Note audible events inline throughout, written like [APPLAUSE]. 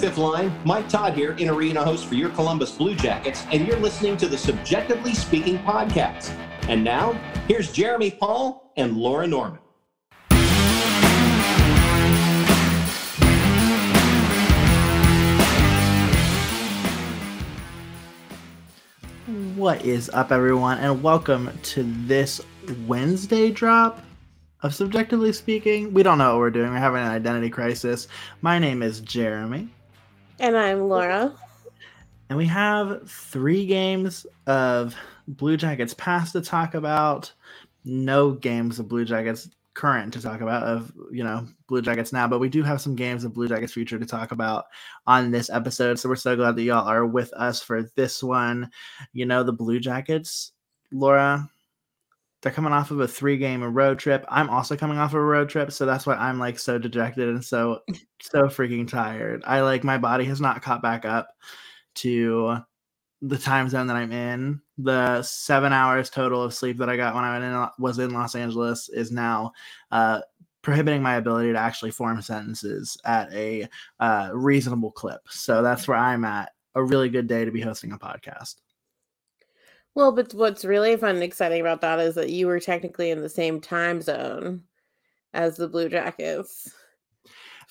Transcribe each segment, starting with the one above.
fifth line. Mike Todd here, in arena host for your Columbus Blue Jackets, and you're listening to the Subjectively Speaking podcast. And now, here's Jeremy Paul and Laura Norman. What is up, everyone, and welcome to this Wednesday drop of Subjectively Speaking. We don't know what we're doing. We're having an identity crisis. My name is Jeremy. And I'm Laura. And we have three games of Blue Jackets past to talk about, no games of Blue Jackets current to talk about of you know Blue Jackets now, but we do have some games of Blue Jackets future to talk about on this episode. So we're so glad that y'all are with us for this one. You know, the Blue Jackets, Laura, they're coming off of a three game road trip. I'm also coming off of a road trip, so that's why I'm like so dejected and so so freaking tired. I like my body has not caught back up to the time zone that I'm in. The seven hours total of sleep that I got when I in, was in Los Angeles is now uh, prohibiting my ability to actually form sentences at a uh, reasonable clip. So that's where I'm at. A really good day to be hosting a podcast. Well, but what's really fun and exciting about that is that you were technically in the same time zone as the Blue Jackets.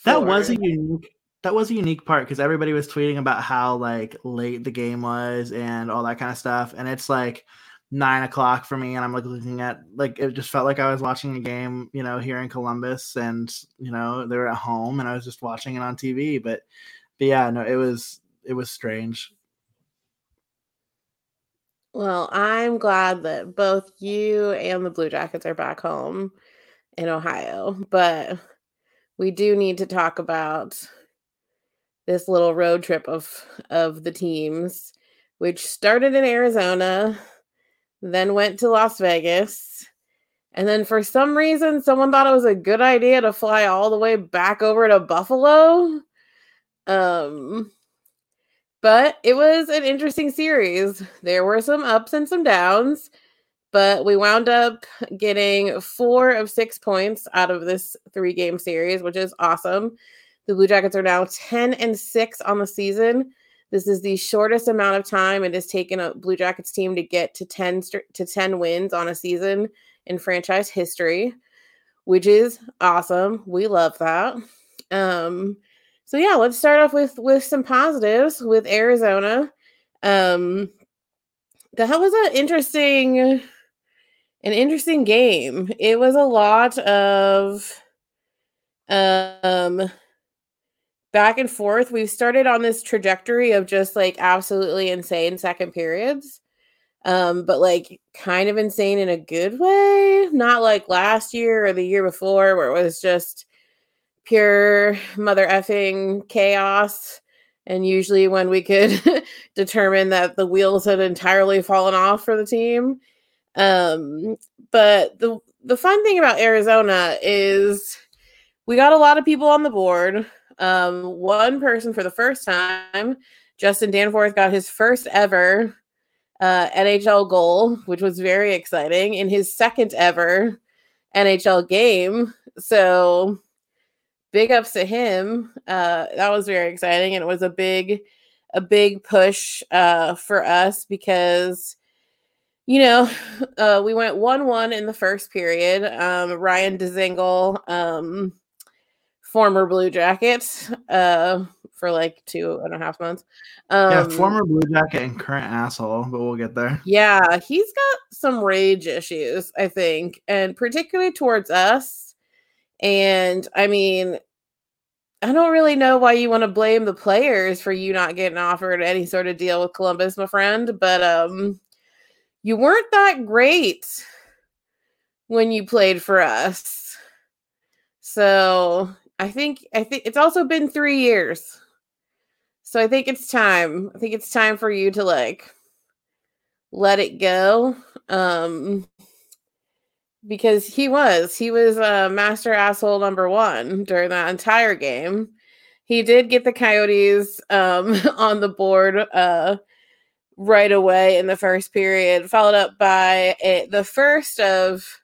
That was a unique that was a unique part because everybody was tweeting about how like late the game was and all that kind of stuff. And it's like nine o'clock for me, and I'm like looking at like it just felt like I was watching a game, you know, here in Columbus, and you know they were at home, and I was just watching it on TV. But but yeah, no, it was it was strange. Well, I'm glad that both you and the Blue Jackets are back home in Ohio, but we do need to talk about this little road trip of of the teams, which started in Arizona, then went to Las Vegas, and then for some reason someone thought it was a good idea to fly all the way back over to Buffalo. Um but it was an interesting series. There were some ups and some downs, but we wound up getting four of six points out of this three game series, which is awesome. The Blue Jackets are now 10 and 6 on the season. This is the shortest amount of time it has taken a Blue Jackets team to get to 10 to 10 wins on a season in franchise history, which is awesome. We love that. Um, so yeah, let's start off with with some positives with Arizona. Um, that was an interesting an interesting game. It was a lot of um back and forth. We've started on this trajectory of just like absolutely insane second periods. Um, but like kind of insane in a good way, not like last year or the year before where it was just pure mother effing chaos. And usually, when we could [LAUGHS] determine that the wheels had entirely fallen off for the team. Um, but the the fun thing about Arizona is we got a lot of people on the board. Um, one person for the first time, Justin Danforth, got his first ever uh, NHL goal, which was very exciting, in his second ever NHL game. So big ups to him. Uh, that was very exciting, and it was a big, a big push uh, for us because, you know, [LAUGHS] uh, we went one-one in the first period. Um, Ryan Dzingel, um, former Blue Jacket, uh, for like two and a half months. Um, yeah, former Blue Jacket and current asshole, but we'll get there. Yeah, he's got some rage issues, I think, and particularly towards us and I mean, I don't really know why you want to blame the players for you not getting offered any sort of deal with Columbus, my friend, but um you weren't that great when you played for us. So, I think I think it's also been 3 years. So I think it's time. I think it's time for you to like let it go. Um because he was he was a uh, master asshole number one during that entire game he did get the coyotes um, [LAUGHS] on the board uh, right away in the first period followed up by a, the first of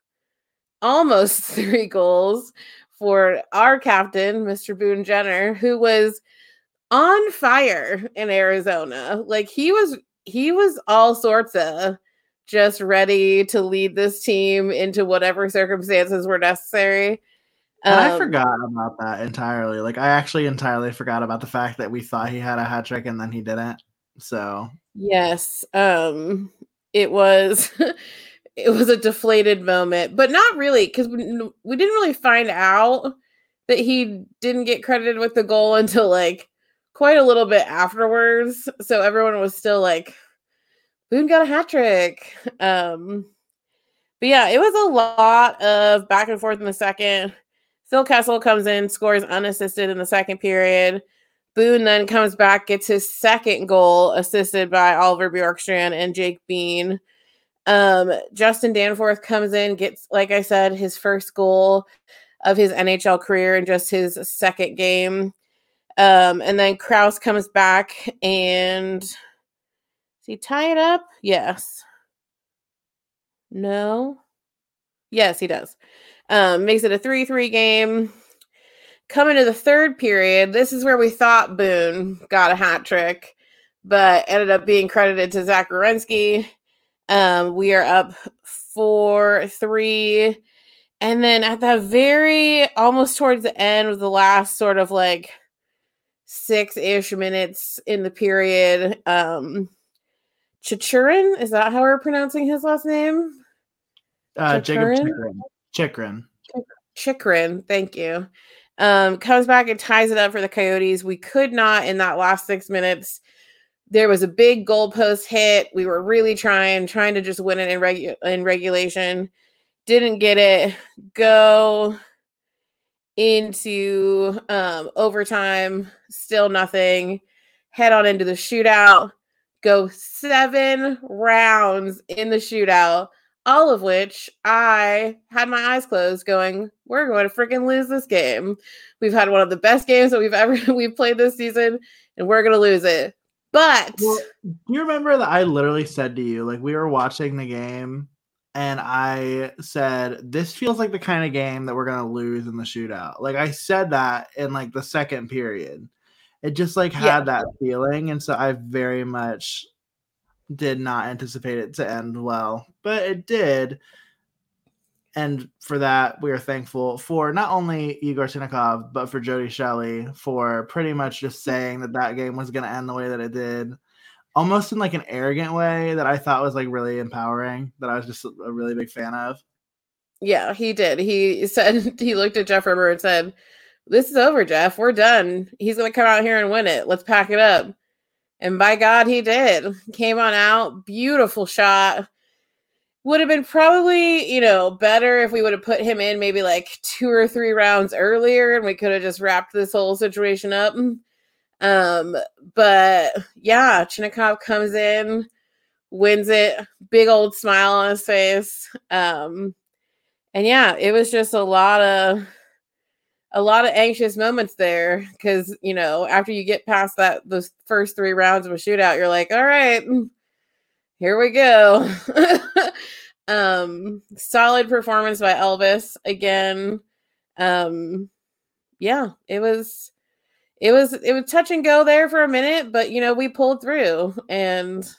almost [LAUGHS] three goals for our captain mr boone jenner who was on fire in Arizona. Like he was he was all sorts of just ready to lead this team into whatever circumstances were necessary. Um, I forgot about that entirely. Like I actually entirely forgot about the fact that we thought he had a hat trick and then he didn't. So yes, um, it was [LAUGHS] it was a deflated moment, but not really because we, we didn't really find out that he didn't get credited with the goal until like quite a little bit afterwards. So everyone was still like, Boone got a hat trick. Um, but yeah, it was a lot of back and forth in the second. Phil Kessel comes in, scores unassisted in the second period. Boone then comes back, gets his second goal, assisted by Oliver Bjorkstrand and Jake Bean. Um, Justin Danforth comes in, gets, like I said, his first goal of his NHL career in just his second game. Um, and then Crouse comes back and does he tie it up? Yes. No. Yes, he does. Um, makes it a 3 3 game. Coming to the third period, this is where we thought Boone got a hat trick, but ended up being credited to Zach. Um, we are up 4 3. And then at the very almost towards the end of the last sort of like six ish minutes in the period. Um, Chichurin, is that how we're pronouncing his last name? Uh, Jacob Chychrun. Chychrun. Chychrun, thank you. Um, comes back and ties it up for the Coyotes. We could not in that last six minutes. There was a big goalpost hit. We were really trying, trying to just win it in, regu- in regulation. Didn't get it. Go into um, overtime, still nothing. Head on into the shootout, go seven rounds in the shootout, all of which I had my eyes closed, going, "We're going to freaking lose this game. We've had one of the best games that we've [LAUGHS] ever we've played this season, and we're gonna lose it." But well, do you remember that I literally said to you, like we were watching the game and I said, This feels like the kind of game that we're gonna lose in the shootout. Like I said that in like the second period. It just like had yeah. that feeling. And so I very much did not anticipate it to end well, but it did. And for that, we are thankful for not only Igor Chinakhov, but for Jody Shelley for pretty much just saying that that game was going to end the way that it did almost in like an arrogant way that I thought was like really empowering that I was just a really big fan of. Yeah, he did. He said [LAUGHS] he looked at Jeff Rimer and said, This is over, Jeff. We're done. He's gonna come out here and win it. Let's pack it up. And by God, he did. Came on out, beautiful shot. Would have been probably, you know, better if we would have put him in maybe like two or three rounds earlier and we could have just wrapped this whole situation up. Um, but yeah, Chinakhov comes in, wins it, big old smile on his face. Um, and yeah, it was just a lot of a lot of anxious moments there because you know after you get past that those first three rounds of a shootout, you're like, all right, here we go. [LAUGHS] um, solid performance by Elvis again. Um, yeah, it was it was it was touch and go there for a minute, but you know, we pulled through and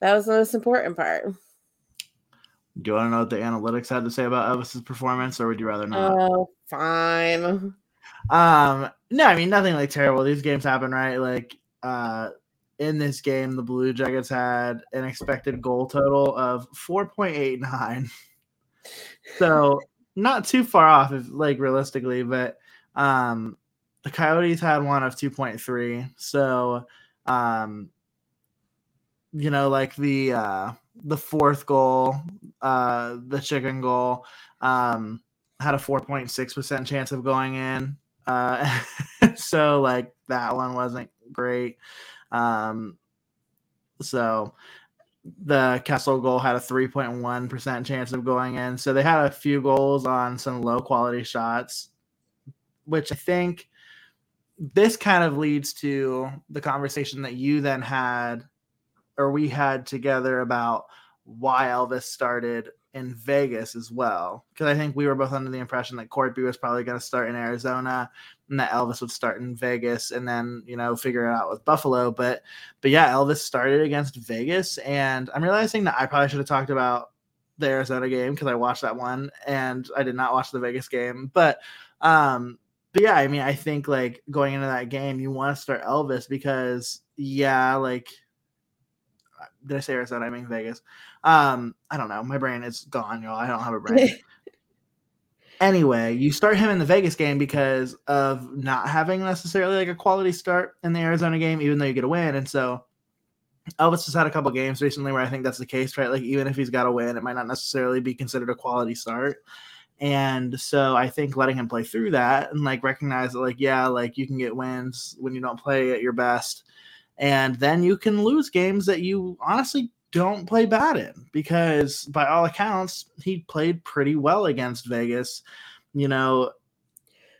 that was the most important part. Do you want to know what the analytics had to say about Elvis's performance, or would you rather not? Oh, fine. Um, no, I mean nothing like terrible. These games happen, right? Like, uh, in this game, the Blue Jackets had an expected goal total of four point eight nine. [LAUGHS] so not too far off, if like realistically, but um, the Coyotes had one of 2.3. So, um, you know, like the uh, the fourth goal, uh, the chicken goal, um, had a 4.6% chance of going in. Uh, [LAUGHS] so, like, that one wasn't great. Um, so, the Kessel goal had a 3.1% chance of going in. So, they had a few goals on some low quality shots, which I think this kind of leads to the conversation that you then had or we had together about why Elvis started in Vegas as well. Because I think we were both under the impression that Korpi was probably going to start in Arizona and that Elvis would start in Vegas and then, you know, figure it out with Buffalo. But but yeah, Elvis started against Vegas. And I'm realizing that I probably should have talked about the Arizona game because I watched that one and I did not watch the Vegas game. But um but yeah, I mean, I think like going into that game, you want to start Elvis because yeah, like did I say Arizona? I mean Vegas. Um, I don't know. My brain is gone, y'all. I don't have a brain. [LAUGHS] anyway, you start him in the Vegas game because of not having necessarily like a quality start in the Arizona game, even though you get a win. And so Elvis has had a couple games recently where I think that's the case, right? Like even if he's got a win, it might not necessarily be considered a quality start. And so I think letting him play through that and like recognize that, like, yeah, like you can get wins when you don't play at your best. And then you can lose games that you honestly don't play bad because by all accounts, he played pretty well against Vegas. You know,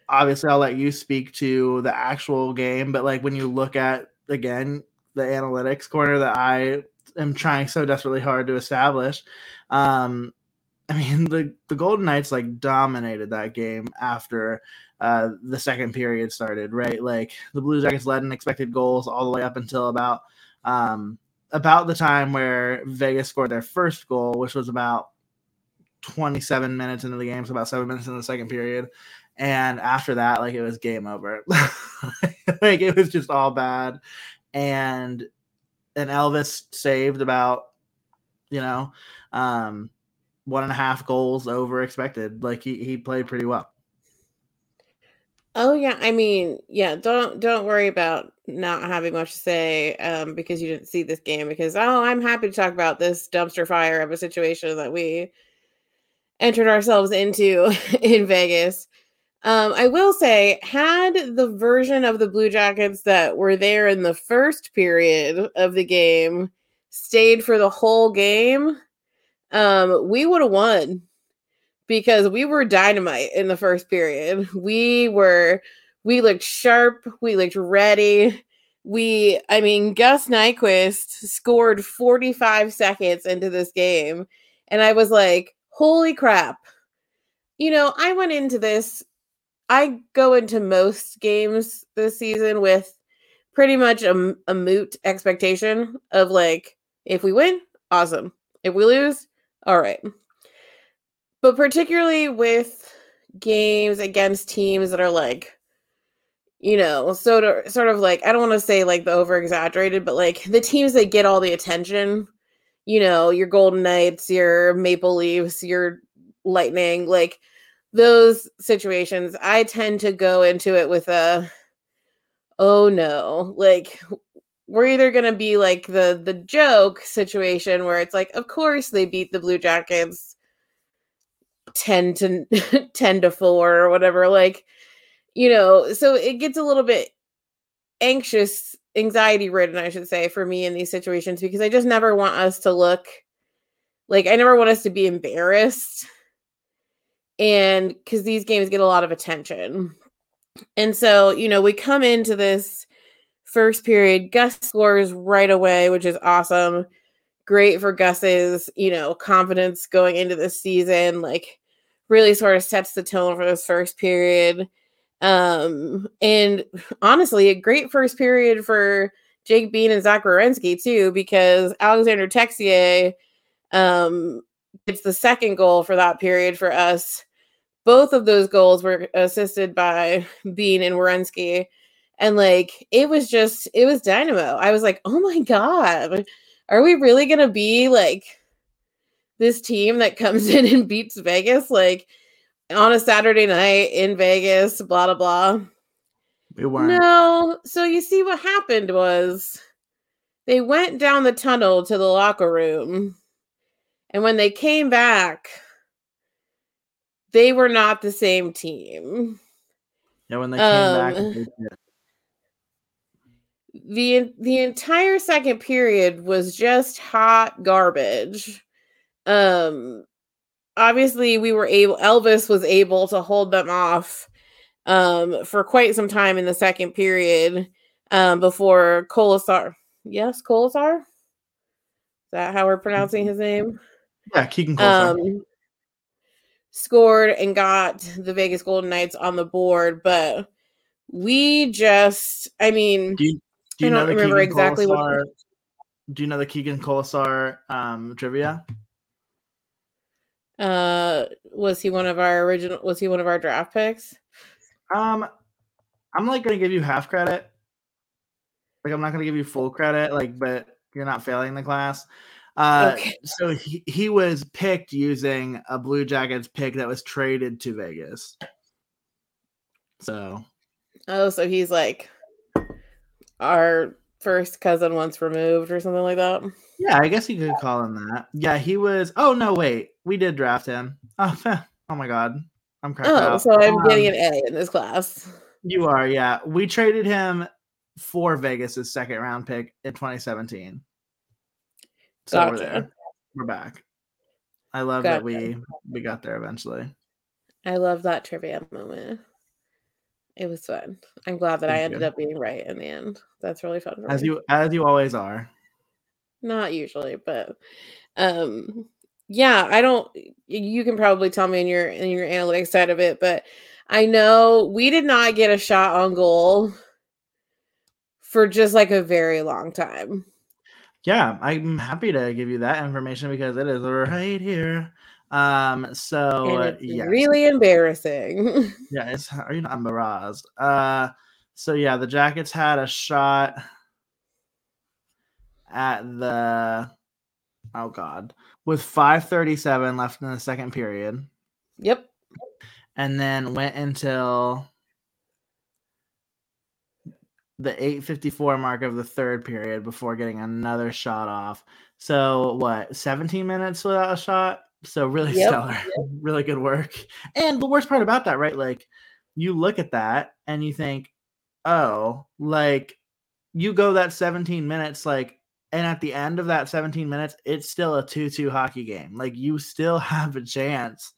obviously I'll let you speak to the actual game, but like when you look at again the analytics corner that I am trying so desperately hard to establish, um, [LAUGHS] I mean, the the Golden Knights like dominated that game after uh, the second period started. Right, like the Blue Jackets led in expected goals all the way up until about um, about the time where Vegas scored their first goal, which was about 27 minutes into the game, so about seven minutes in the second period. And after that, like it was game over. [LAUGHS] like it was just all bad. And and Elvis saved about, you know, um, one and a half goals over expected. Like he he played pretty well. Oh yeah, I mean, yeah, don't don't worry about not having much to say um because you didn't see this game because oh, I'm happy to talk about this dumpster fire of a situation that we entered ourselves into [LAUGHS] in Vegas. Um, I will say, had the version of the Blue Jackets that were there in the first period of the game stayed for the whole game, um, we would have won because we were dynamite in the first period. We were, we looked sharp, we looked ready. We, I mean, Gus Nyquist scored 45 seconds into this game, and I was like, holy crap. You know, I went into this, I go into most games this season with pretty much a, a moot expectation of like, if we win, awesome. If we lose, all right. But particularly with games against teams that are like, you know, sort of, sort of like, I don't want to say like the over exaggerated, but like the teams that get all the attention, you know, your Golden Knights, your Maple Leafs, your Lightning, like those situations, I tend to go into it with a, oh no, like we're either going to be like the the joke situation where it's like of course they beat the blue jackets 10 to [LAUGHS] 10 to 4 or whatever like you know so it gets a little bit anxious anxiety ridden i should say for me in these situations because i just never want us to look like i never want us to be embarrassed and because these games get a lot of attention and so you know we come into this first period. Gus scores right away, which is awesome. Great for Gus's, you know, confidence going into the season. Like, really sort of sets the tone for this first period. Um, and honestly, a great first period for Jake Bean and Zach Werenski too, because Alexander Texier um gets the second goal for that period for us. Both of those goals were assisted by Bean and Werenski and like it was just it was dynamo. I was like oh my god are we really gonna be like this team that comes [LAUGHS] in and beats vegas? Like on a saturday night in vegas blah blah blah. We weren't. No. So you see what happened was they went down the tunnel to the locker room. And when they came back they were not the same team. Yeah when they came um, back the the entire second period was just hot garbage. Um obviously we were able Elvis was able to hold them off um for quite some time in the second period um before Kolesar. Yes, Kolesar? Is that how we're pronouncing his name? Yeah, Keegan Kolesar. um, scored and got the Vegas Golden Knights on the board, but we just, I mean, do you, do you I don't remember Keegan exactly what- Do you know the Keegan Kolesar um, trivia? Uh, was he one of our original? Was he one of our draft picks? Um, I'm like gonna give you half credit. Like I'm not gonna give you full credit. Like, but you're not failing the class. Uh, Okay. so he, he was picked using a Blue Jackets pick that was traded to Vegas. So Oh, so he's like our first cousin once removed or something like that. yeah, I guess you could call him that. Yeah, he was. Oh no, wait, we did draft him. [LAUGHS] Oh, oh my god, I'm cracked Oh, out. so I'm getting Um, an A in this class. You are, yeah. We traded him for Vegas's second round pick in 2017. So we're there. We're back. I love that we we got there eventually. I love that trivia moment. It was fun. I'm glad that I Thank ended you. up being right in the end. That's really fun. As me. you as you always are. not usually, but um yeah, I don't you can probably tell me in your in your analytics side of it, but I know we did not get a shot on goal for just like a very long time. Yeah, I'm happy to give you that information because it is right here. Um, so yes. really embarrassing. [LAUGHS] Yeah, it's are you not embarrassed? Uh so yeah, the Jackets had a shot at the oh god, with 537 left in the second period, yep. and then went until the 854 mark of the third period before getting another shot off. So what, 17 minutes without a shot? So really Yep. stellar, [LAUGHS] really good work. And the worst part about that, right? Like you look at that and you think, oh, like you go that 17 minutes, like, and at the end of that 17 minutes, it's still a 2 2 hockey game. Like you still [LAUGHS] have a chance.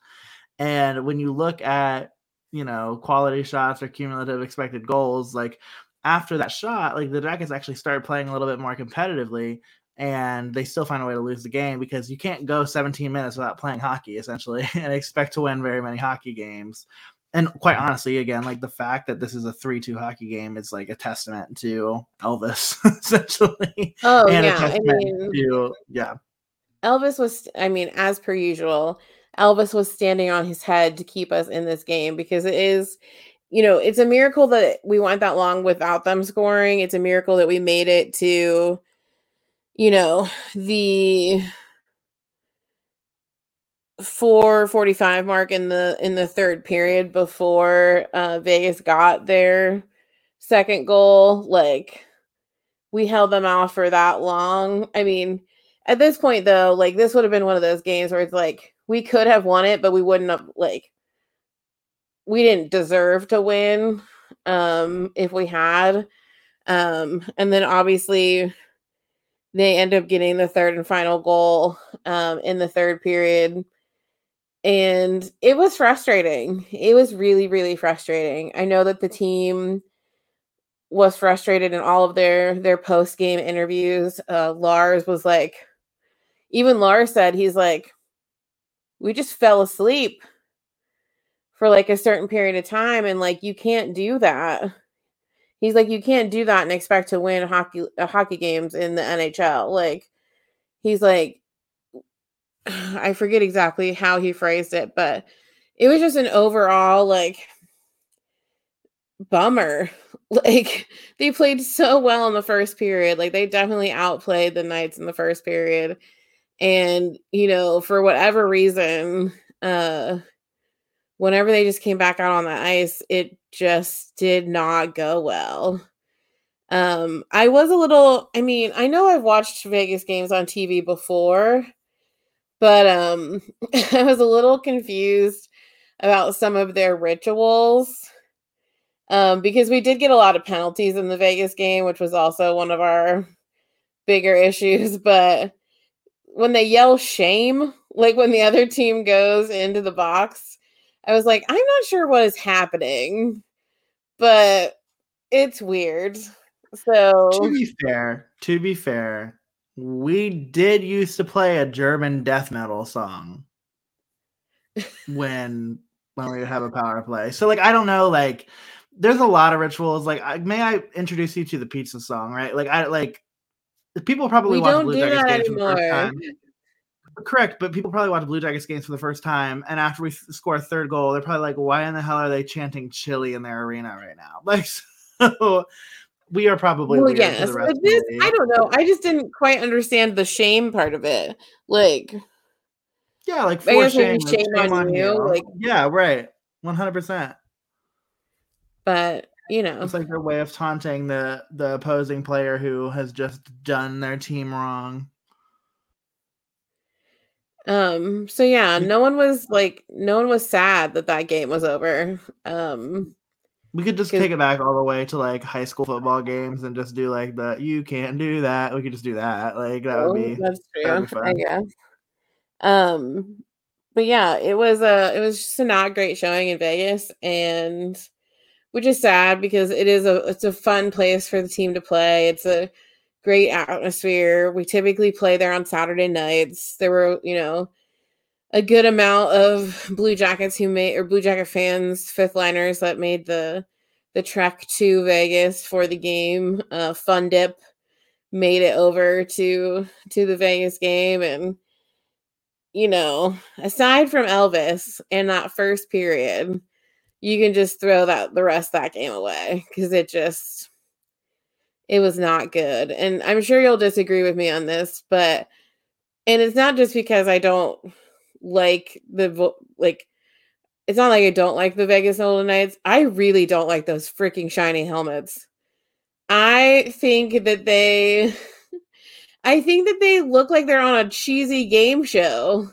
And when you look at, you know, quality shots or cumulative expected goals, like after that shot, like the Jackets actually started playing a little bit more competitively and they still find a way to lose the game because you can't go 17 minutes without playing hockey essentially [LAUGHS] and expect to win very many hockey games. And quite honestly, again, like the fact that this is a 3 2 hockey game is like a testament to Elvis, [LAUGHS] essentially. Oh and a yeah. I mean to, yeah. Elvis was, I mean, as per usual, Elvis was standing on his head to keep us in this game because it is, you know, it's a miracle that we went that long without them scoring. It's a miracle that we made it to, you know, the 445 mark in the in the third period before uh Vegas got their second goal. Like we held them off for that long. I mean at this point though like this would have been one of those games where it's like we could have won it but we wouldn't have like we didn't deserve to win um if we had. Um and then obviously they end up getting the third and final goal um in the third period and it was frustrating it was really really frustrating i know that the team was frustrated in all of their their post game interviews. Uh, Lars was like, even Lars said he's like, we just fell asleep for like a certain period of time, and like you can't do that. He's like, you can't do that and expect to win hockey uh, hockey games in the NHL. Like, he's like, [SIGHS] I forget exactly how he phrased it, but it was just an overall like bummer. [LAUGHS] Like they played so well in the first period. Like they definitely outplayed the Knights in the first period. And, you know, for whatever reason, uh whenever they just came back out on the ice, it just did not go well. Um I was a little I mean, I know I've watched Vegas games on TV before, but um [LAUGHS] I was a little confused about some of their rituals um, because we did get a lot of penalties in the Vegas game, which was also one of our bigger issues. [LAUGHS] But when they yell shame, like when the other team goes into the box, I was like, I'm not sure what is happening, but it's weird. So To be fair, to be fair, we did used to play a German death metal song when when we would have a power play. So like I don't know, like there's a lot of rituals. Like I, may I introduce you to the pizza song, right? Like I like people probably We watch Blue do Jackets that games for the first time. Correct, but people probably watch Blue Jackets games for the first time, and after we score a third goal, they're probably like, "Why in the hell are they chanting chili in their arena right now?" [LAUGHS] Like, so we are probably well, yes, the rest but the this. I don't know. I just didn't quite understand the shame part of it. Like, Yeah, like for maybe shame, shame on you, like- yeah, right, one hundred percent. but you know, It's like their way of taunting the the opposing player who has just done their team wrong. um. So yeah, no one was like, no one was sad that that game was over. Um. We could just take it back all the way to like high school football games and just do like the "you can't do that." We could just do that. Like that Oh, would be that's true. be I guess. Um, but yeah, it was a it was just a not great showing in Vegas, and which is sad because it is a it's a fun place for the team to play. It's a great atmosphere. We typically play there on Saturday nights. There were you know a good amount of Blue Jackets who made or Blue Jacket fans, fifth liners that made the the trek to Vegas for the game. Uh, Fun Dip made it over to to the Vegas game and you know, aside from Elvis and that first period, you can just throw that the rest that game away because it just it was not good. And I'm sure you'll disagree with me on this, but and it's not just because I don't like the like it's not like I don't like the Vegas Golden Knights. I really don't like those freaking shiny helmets. I think that they [LAUGHS] I think that they look like they're on a cheesy game show.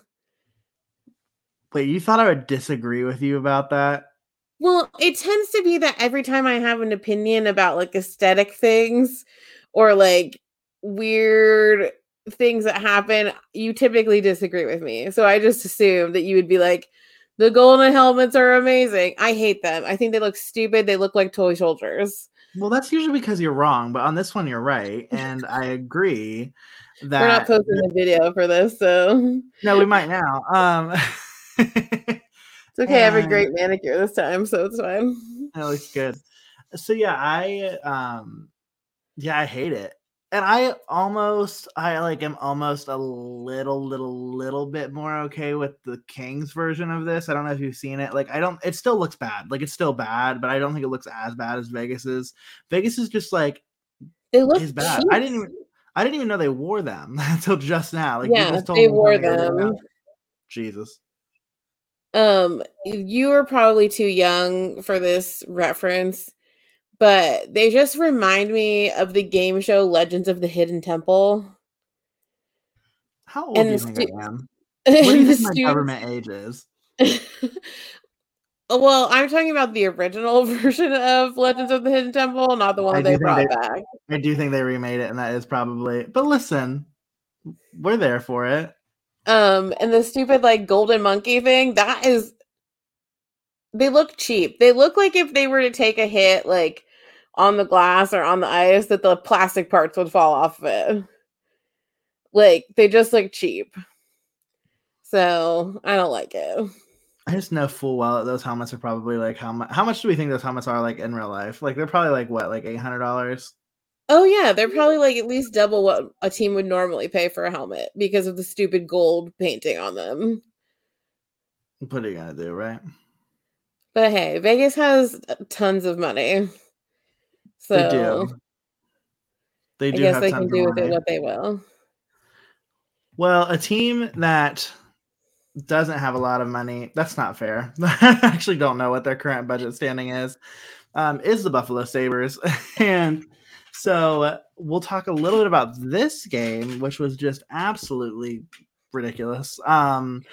Wait, you thought I would disagree with you about that? Well, it tends to be that every time I have an opinion about like aesthetic things or like weird things that happen, you typically disagree with me. So I just assume that you would be like, the golden helmets are amazing. I hate them. I think they look stupid. They look like toy soldiers. Well, that's usually because you're wrong, but on this one you're right, and I agree that We're not posting the video for this, so no, we might now. Um, it's okay. I have a great manicure this time, so it's fine. That looks good. So yeah, I um yeah, I hate it. And I almost I like am almost a little little little bit more okay with the Kings version of this. I don't know if you've seen it. Like I don't it still looks bad. Like it's still bad, but I don't think it looks as bad as Vegas's. Vegas is just like it look is bad. I didn't even I didn't even know they wore them [LAUGHS] until just now. Like yeah, just told they wore something I didn't know. them. Jesus. Um, you were probably too young for this reference, but they just remind me of the game show Legends of the Hidden Temple. How old And do you think stu- I am? [LAUGHS] What do you think my government age is? [LAUGHS] Well, I'm talking about the original [LAUGHS] version of Legends of the Hidden Temple, not the one I they brought they- back. I do think they remade it, and that is probably. But listen, we're there for it. Um, and the stupid like golden monkey thing, that is they look cheap. They look like if they were to take a hit like on the glass or on the ice that the plastic parts would fall off of it. Like they just look cheap. So I don't like it. I just know full well that those helmets are probably like how much? How much do we think those helmets are like in real life? Like they're probably like what, like eight hundred dollars? Oh yeah, they're probably like at least double what a team would normally pay for a helmet because of the stupid gold painting on them. What are you gonna do, right? But hey, Vegas has tons of money. So they do. They I guess have they can do with it what they will. Well, a team that doesn't have a lot of money, that's not fair. [LAUGHS] I actually don't know what their current budget standing is, um, is the Buffalo Sabres. [LAUGHS] and so we'll talk a little bit about this game, which was just absolutely ridiculous. Um,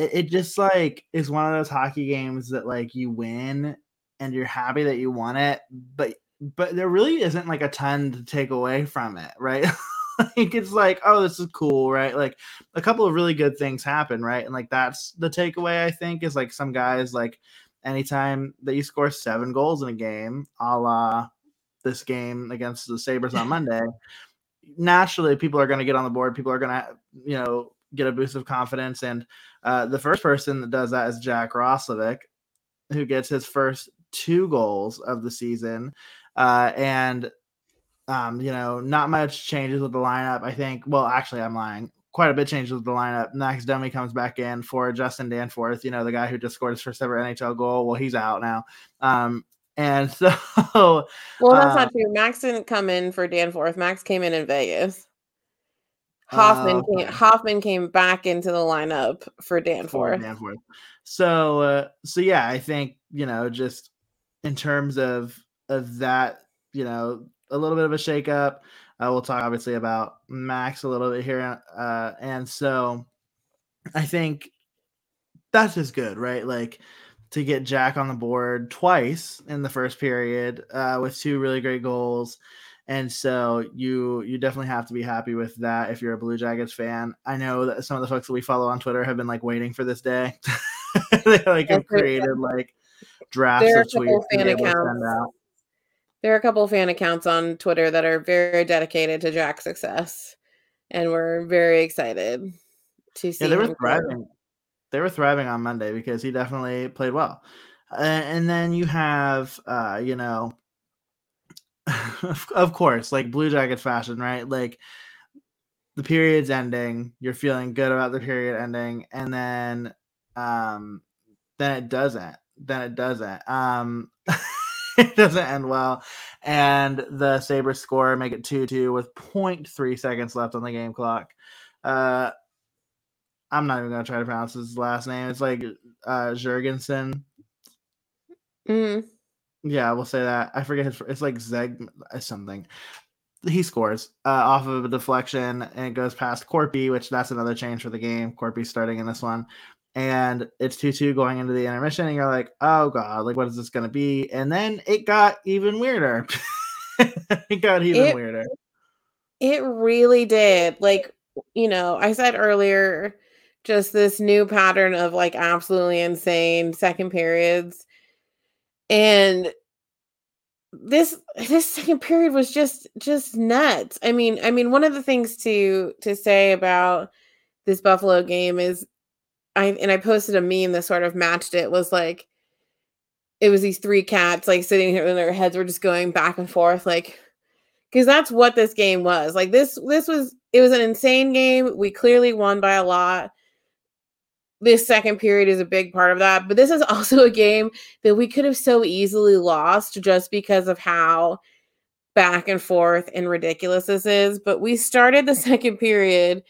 it, it just like is one of those hockey games that like you win and you're happy that you won it, but but there really isn't like a ton to take away from it, right? [LAUGHS] like it's like, oh, this is cool, right? Like a couple of really good things happen, right? And like that's the takeaway, I think, is like some guys like anytime that you score seven goals in a game, a la this game against the Sabres on [LAUGHS] Monday, naturally people are going to get on the board. People are going to, you know, get a boost of confidence. And uh, the first person that does that is Jack Roslovic, who gets his first two goals of the season. Uh, and, um, you know, not much changes with the lineup. I think, well, actually, I'm lying. Quite a bit changes with the lineup. Max Domi comes back in for Justin Danforth, you know, the guy who just scored his first ever NHL goal. Well, he's out now. Um, and [LAUGHS] so, well, that's uh, not true. Max didn't come in for Danforth. Max came in in Vegas. Hoffman uh, came. Hoffman came back into the lineup for Danforth. For Danforth. So, uh, so yeah, I think you know, just in terms of of that, you know, a little bit of a shakeup. Uh, we'll talk obviously about Max a little bit here, uh, and so I think that's just good, right? Like to get Jack on the board twice in the first period uh, with two really great goals. And so you you definitely have to be happy with that if you're a Blue Jackets fan. I know that some of the folks that we follow on Twitter have been like waiting for this day. [LAUGHS] they like have created like drafts of tweets fan accounts. There are a couple of fan accounts on Twitter that are very dedicated to Jack's success, and we're very excited to see. Yeah, they were thriving they were thriving on Monday because he definitely played well. Uh, and then you have, uh, you know, of course, like Blue Jacket fashion, right? Like the period's ending, you're feeling good about the period ending, and then, um, then it doesn't. Then it doesn't. Um, [LAUGHS] it doesn't end well, and the Sabres score make it two two with 0.3 seconds left on the game clock. Uh, I'm not even gonna try to pronounce his last name. It's like uh Jurgensen. Mm. Yeah, we'll say that. I forget his. It's like Zeg uh, something. He scores uh, off of a deflection and it goes past Korpi, which that's another change for the game. Korpi starting in this one, and it's two two going into the intermission, and you're like, oh god, like what is this gonna be? And then it got even weirder. [LAUGHS] it got even it, weirder. It really did. Like you know, I said earlier just this new pattern of like absolutely insane second periods and this this second period was just just nuts. I mean i mean one of the things to to say about this buffalo game is i and i posted a meme that sort of matched it was like it was these three cats like sitting here and their heads were just going back and forth like because that's what this game was. Like this this was it was an insane game. We clearly won by a lot this second period is a big part of that. But this is [LAUGHS] also a game that we could have so easily lost just because of how back and forth and ridiculous this is. But we started the [LAUGHS] second period.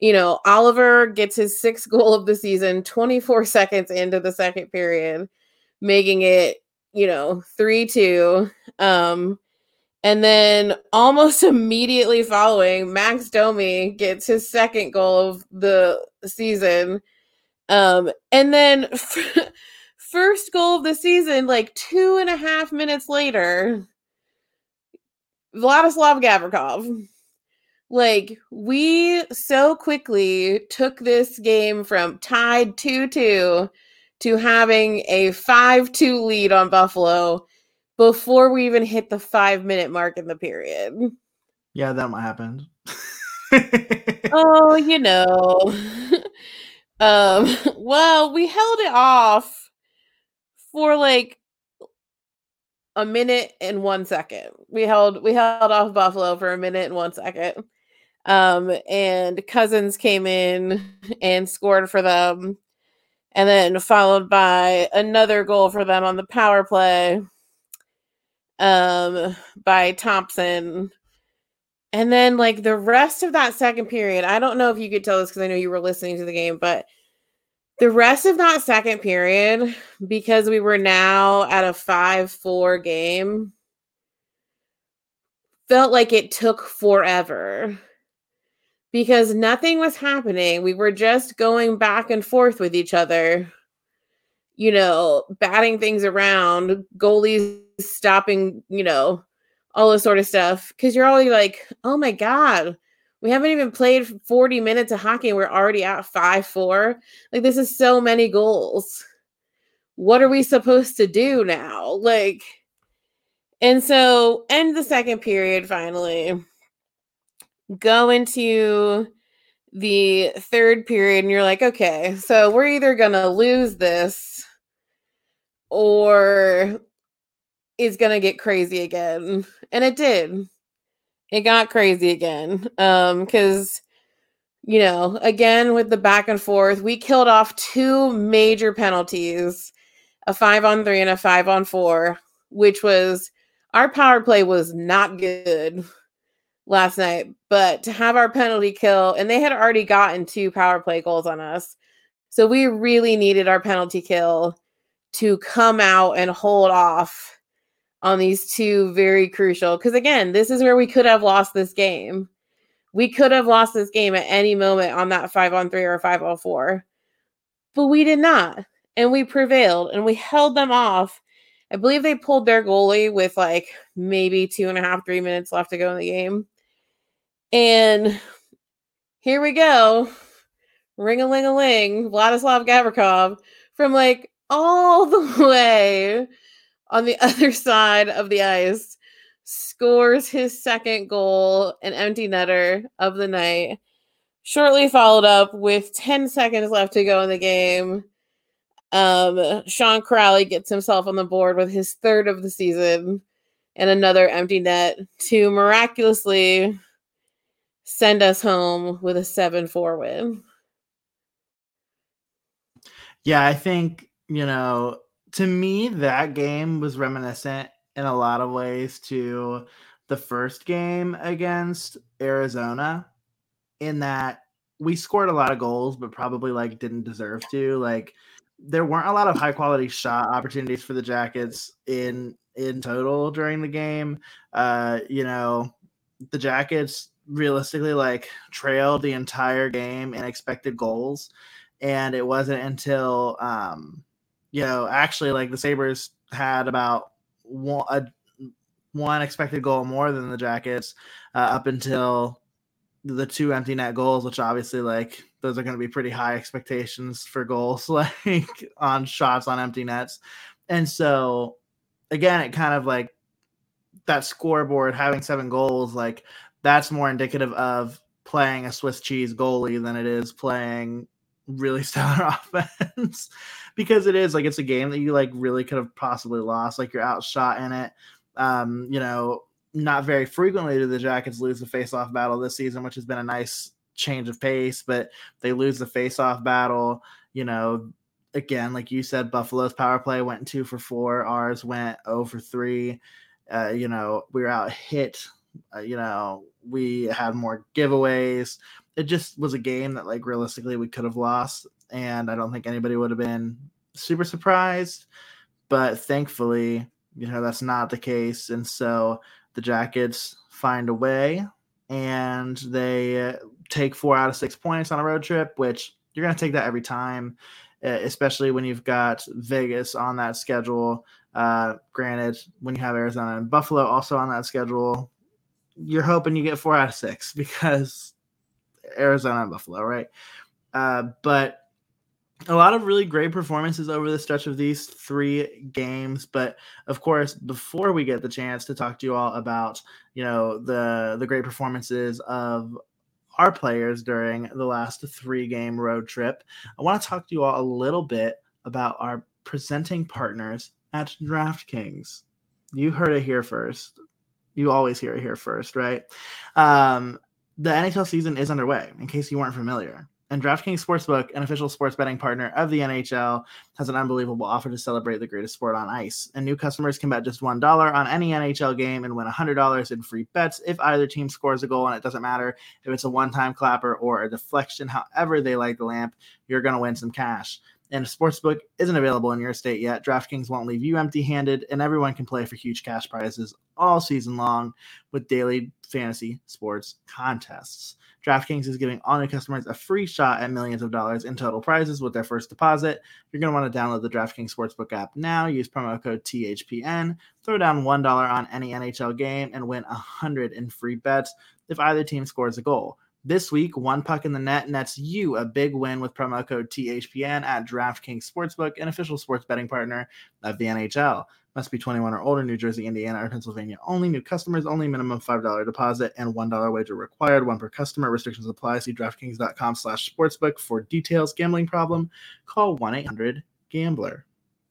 You know, Oliver gets his sixth [LAUGHS] goal of the season 24 seconds into the second period, making it, you know, 3 2. Um, and then almost immediately following, Max Domi gets his second goal of the season um, and then [LAUGHS] first goal of the season, like two and a half minutes later, Vladislav Gavrikov. Like, we so quickly took this game from tied 2 2 to having a 5 2 lead on Buffalo before we even hit the five minute mark in the period. Yeah, that might happen. [LAUGHS] oh, you know. [LAUGHS] Um, [LAUGHS] well, we held it off for like a minute and one second. We held we held off Buffalo for a minute and one second. Um, and Cozens came in [LAUGHS] and scored for them, and then followed by another goal for them on the power play. Um, by Thompson. And then, like the rest of that second period, I don't know if you could tell this because I know you were listening to the game, but the rest of that second period, because we were now at a 5 4 game, felt like it took forever because nothing was happening. We were just going back and forth with each other, you know, batting things around, goalies stopping, you know, all this sort of stuff. Cause you're always like, oh my God, we haven't even played 40 minutes of hockey we're already at 5 4. Like, this is so many goals. What are we supposed to do now? Like, and so end the second period finally. go into the third period and you're like, okay, so we're either going to lose this or it's going to get crazy again. And it did. It got crazy again. Um cuz you know, again with the back and forth, we killed off two major penalties, a 5 on 3 and a 5 on 4, which was our power play was not good last night, but to have our penalty kill, and they had already gotten two power play goals on us. So we really needed our penalty kill to come out and hold off on these two very crucial. Because again, this is where we could have lost this game. We could have lost this game at any moment on that five on three or five on four, but we did not. And we prevailed and we held them off. I believe they pulled their goalie with like maybe two and a half, three minutes left to go in the game. And here we go. Ring a ling a ling, Vladislav Gavrikov from like all the [LAUGHS] way on the [LAUGHS] other side of the ice scores his second goal, an empty netter of the night. Shortly followed up with 10 seconds left to go in the game. Um, Sean Kuraly gets himself on the board with his third of the season and another empty net to miraculously send us home with a 7 4 win. Yeah, I think, you know, to me, that game was reminiscent in a lot of ways to the first game against Arizona, in that we scored a lot of goals, but probably like didn't deserve to. Like, there weren't a lot of high quality shot opportunities for the Jackets in in total during the game. Uh, you know, the Jackets realistically like trailed the entire game in expected goals and it wasn't until um you know actually like the sabres had about one a, one expected goal more than the jackets uh, up until the two empty net goals which obviously like those are going to be pretty high expectations for goals [LAUGHS] like on shots on empty nets. And so again it kind of like that scoreboard having seven goals like that's more indicative of playing a Swiss cheese goalie than it is playing really [LAUGHS] stellar offense because it is like it's a game that you like really could have possibly lost like you're outshot in it. Um you know not very frequently do the jackets lose the face-off battle this season which has been a nice change of pace but they lose the face-off battle. You know again like you said buffalo's power play went two for four ours went 0 for three. Uh, you know we were out hit. Uh, you know, we had more giveaways. It just was a game that, like, realistically, we could have lost, and I don't think anybody would have been super surprised. But thankfully, you know, that's not the case, and so the Jackets find a way, and they uh, take four out of six points on a road trip, which you're going to take that every time, especially when you've got Vegas on that schedule. Uh, granted, when you have Arizona and Buffalo also on that schedule, you're hoping you get four out of six [LAUGHS] because Arizona and Buffalo, right? Uh, but a lot of really great performances over the stretch of these three games. But of course, before we get the chance to talk to you all about, you know, the the great performances of our players during the last three game road trip, I want to talk to you all a little bit about our presenting partners at DraftKings. You heard it here first you always hear it here first, right? Um, the NHL season is underway, in case you weren't familiar. And DraftKings Sportsbook, an official sports betting partner of the NHL, has an unbelievable offer to celebrate the greatest sport on ice. And new customers can bet just $1 on any NHL game and win $100 in free bets if either team scores a goal. And it doesn't matter if it's a one time clapper or a deflection, however they light the lamp, you're going to win some cash and if Sportsbook isn't available in your state yet, DraftKings won't leave you empty handed, and everyone can play for huge cash prizes all season long with daily fantasy sports contests. DraftKings is giving all new customers a free shot at millions of dollars in total prizes with their first deposit. You're going to want to download the DraftKings Sportsbook app now. Use promo code THPN. Throw down $1 on any NHL game and win 100 in free bets if either team scores a goal. This week, one puck in the net nets you a big win with promo code THPN at DraftKings Sportsbook, an official sports betting partner of the NHL. Must be 21 or older. New Jersey, Indiana, or Pennsylvania only. New customers only. Minimum $5 deposit and $1 wager required. One per customer. Restrictions apply. See DraftKings.com slash sportsbook for details. Gambling problem? Call 1-800-GAMBLER.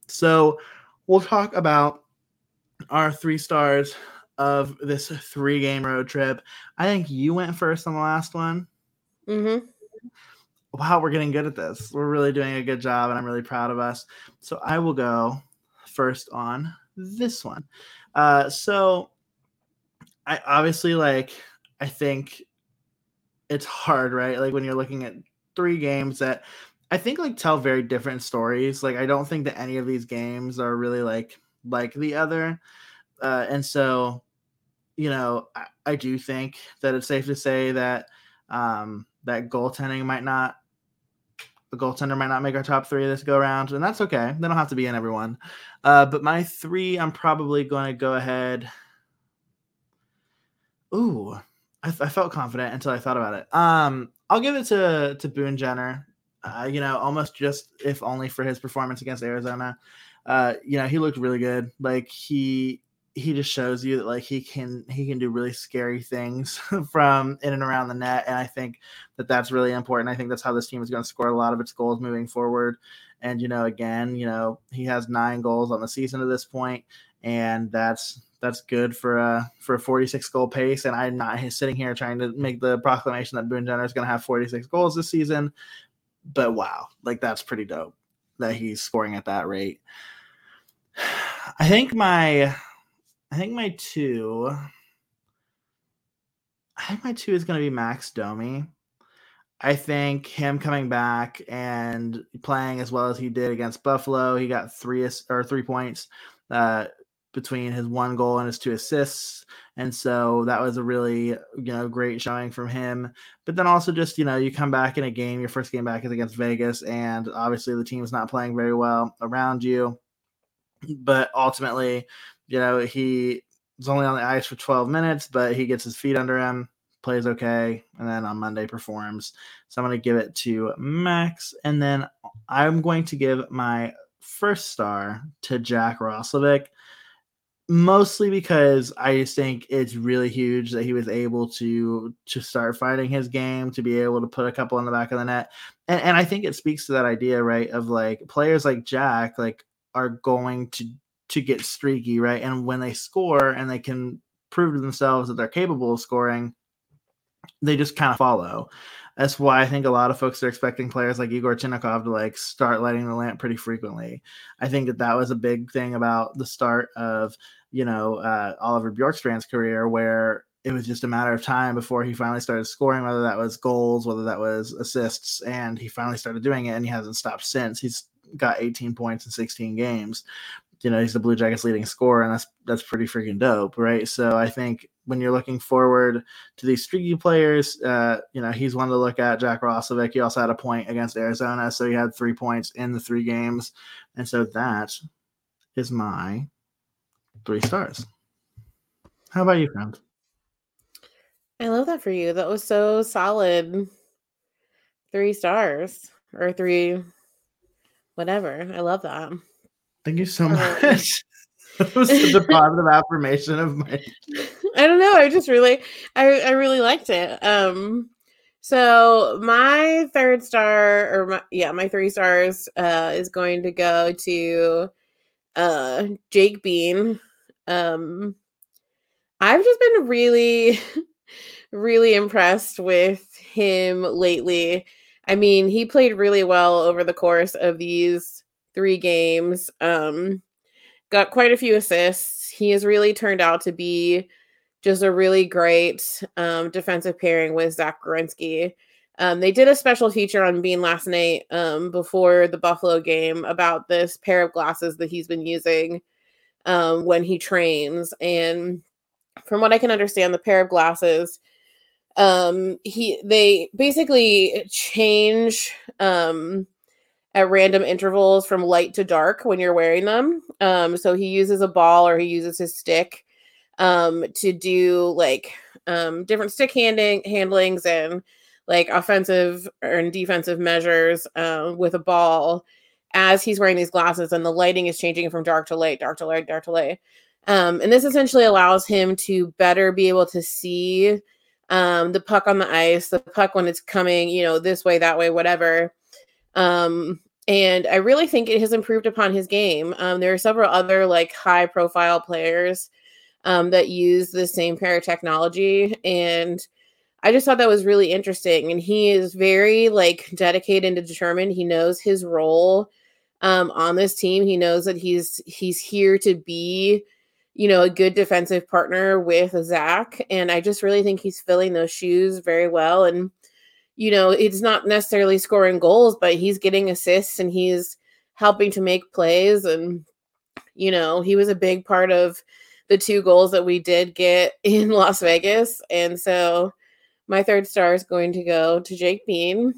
So we'll talk about our three stars of this three game road trip. I think you went first on the last one. Mm-hmm. Wow, we're getting good at this. We're really doing a good job, and I'm really proud of us. So I will go first on this one. Uh, so I obviously like. I think it's hard, right? Like when you're looking at three games that I think like tell very different stories. Like I don't think that any of these games are really like like the other. Uh, and so, you know, I, I, do think that it's safe to say that um, that goaltending might not the goaltender might not make our top three this go around, and that's okay. They don't have to be in everyone. Uh, but my three, I'm probably going to go ahead. Ooh, I, I, felt confident until I thought about it. Um, I'll give it to to Boone Jenner. Uh, you know, almost just if only for his performance against Arizona. Uh, you know, he looked really good. Like he he just shows you that like he can he can do really scary things [LAUGHS] from in and around the net and i think that that's really important. I think that's how this team is going to score a lot of its goals moving forward. And you know again you know he has nine goals on the season to this point and that's that's good for a for a 46 goal pace. And i'm not sitting here trying to make the proclamation that boone jenner is going to have 46 goals this season but wow like that's pretty dope that he's scoring at that rate. [SIGHS] I think my I think my two. I think my two is going to be Max Domi. I think him coming back and playing as well as he did against Buffalo, he got three or three points uh, between his one goal and his two assists, and so that was a really you know great showing from him. But then also just you know you come back in a game, your first game back is against Vegas, and obviously the team is not playing very well around you, but ultimately you know, he was only on the ice for 12 minutes, but he gets his feet under him, plays okay, and then on Monday performs. So I'm going to give it to Max. And then I'm going to give my first star to Jack Roslovic, mostly because I just think it's really huge that he was able to to start fighting his game, to be able to put a couple in the back of the net. And, and I think it speaks to that idea, right, of like players like Jack, like are going to to get streaky, right? And when they score and they can prove to themselves that they're capable of scoring, they just kind of follow. That's why I think a lot of folks are expecting players like Igor Chinakhov to like start lighting the lamp pretty frequently. I think that that was a big thing about the start of you know uh, Oliver Bjorkstrand's career, where it was just a matter of time before he finally started scoring, whether that was goals, whether that was assists, and he finally started doing it, and he hasn't stopped since. He's got 18 points in 16 games you know he's the Blue Jackets leading scorer, and that's that's pretty freaking dope, right? So I think when you're looking forward to these streaky players, uh, you know he's one to look at. Jack Roslovic, he also had a point against Arizona, so he had three points in the three games, and so that is my three stars. How about you, friend? I love that for you. That was so solid. Three stars or three, whatever. I love that. Thank you so um, much. [LAUGHS] that was such a positive affirmation of my. I don't know. I just really, I, I really liked it. Um, so my third star, or my, yeah, my three stars, uh, is going to go to, uh, Jake Bean. Um, I've just been really, [LAUGHS] really impressed with him lately. I mean, he played really well over the course of these three games. Um, got quite a few assists. He has really turned out to be just a really great um, defensive pairing with Zach Werenski. Um, they did a special feature on Bean last night um, before the Buffalo game about this pair of glasses that he's been using um, when he trains. And from what I can understand, the pair of glasses, um, he they basically change um, at random intervals from light to dark when you're wearing them. Um, so he uses a ball or he uses his stick um, to do like um, different stick handing handlings and like offensive and defensive measures uh, with a ball as he's wearing these glasses and the lighting is changing from dark to light, dark to light, dark to light. Um, and this essentially allows him to better be able to see um, the puck on the ice, the puck when it's coming, you know, this way, that way, whatever. Um, and I really think it has improved upon his game. Um, there are several other like high profile players um, that use the same pair of technology, and I just thought that was really interesting. And he is very like dedicated and determined. He knows his role um, on this team. He knows that he's he's here to be, you know, a good defensive partner with Zach. And I just really think he's filling those shoes very well. And you know, it's not necessarily scoring goals, but he's getting assists and he's helping to make plays. And, you know, he was a big part of the two goals that we did get [LAUGHS] in Las Vegas. And so my third star is going to go to Jake Bean.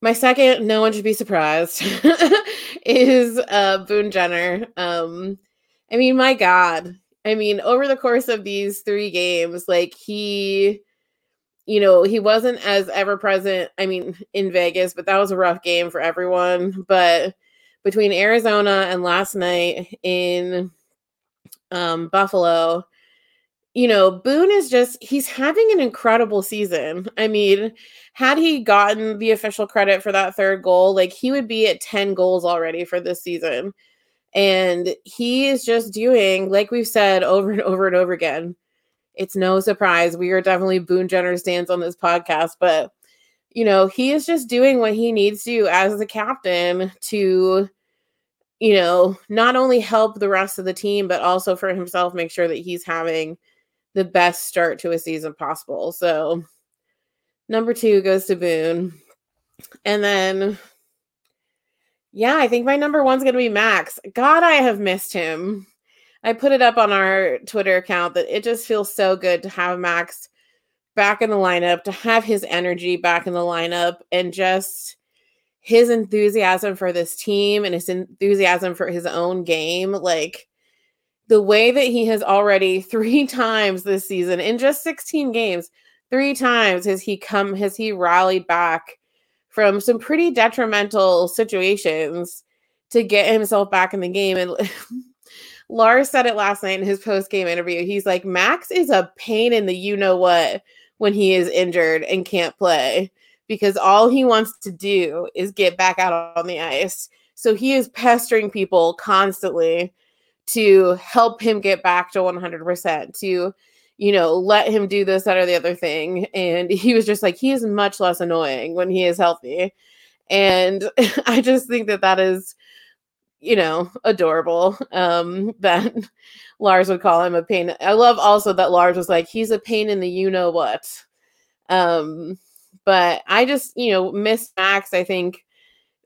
My second, no one should be surprised, [LAUGHS] is uh, Boone Jenner. Um, I mean, my God. I mean, over the course of these three games, like he you know, he wasn't as ever present, I mean, in Vegas, but that was a rough game for everyone. But between Arizona and last night in um, Buffalo, you know, Boone is just, he's having an incredible season. I mean, had he gotten the official credit for that third goal, like he would be at 10 goals already for this season. And he is just doing, like we've said over and over and over again, it's no surprise. We are definitely Boone Jenner stands on this podcast, but you know, he is just doing what he needs to as the captain to, you know, not only help the rest of the team, but also for himself make sure that he's having the best start to a season possible. So number two goes to Boone. And then yeah, I think my number one's gonna be Max. God, I have missed him. I put it up on our Twitter account that it just feels so good to have Max back in the lineup, to have his energy back in the lineup, and just his enthusiasm for this team and his enthusiasm for his own game. Like the way that he has already [LAUGHS] three times this season in just 16 games, three times has he come, has he rallied back from some pretty detrimental situations to get himself back in the game. And [LAUGHS] Lars said it last night in his post game interview. He's like, Max is a pain in the you know what when he is injured and can't play because all he wants to do is get back out on the ice. So he is pestering people constantly to help him get back to 100%, to, you know, let him do this, that, or the other thing. And he was just like, he is much less annoying when he is healthy. And [LAUGHS] I just think that that is you know, adorable. Um, [LAUGHS] that Lars would call him a pain. I love also that Lars was like, he's a pain in the you know what. Um, but I just, you know, miss Max. I think,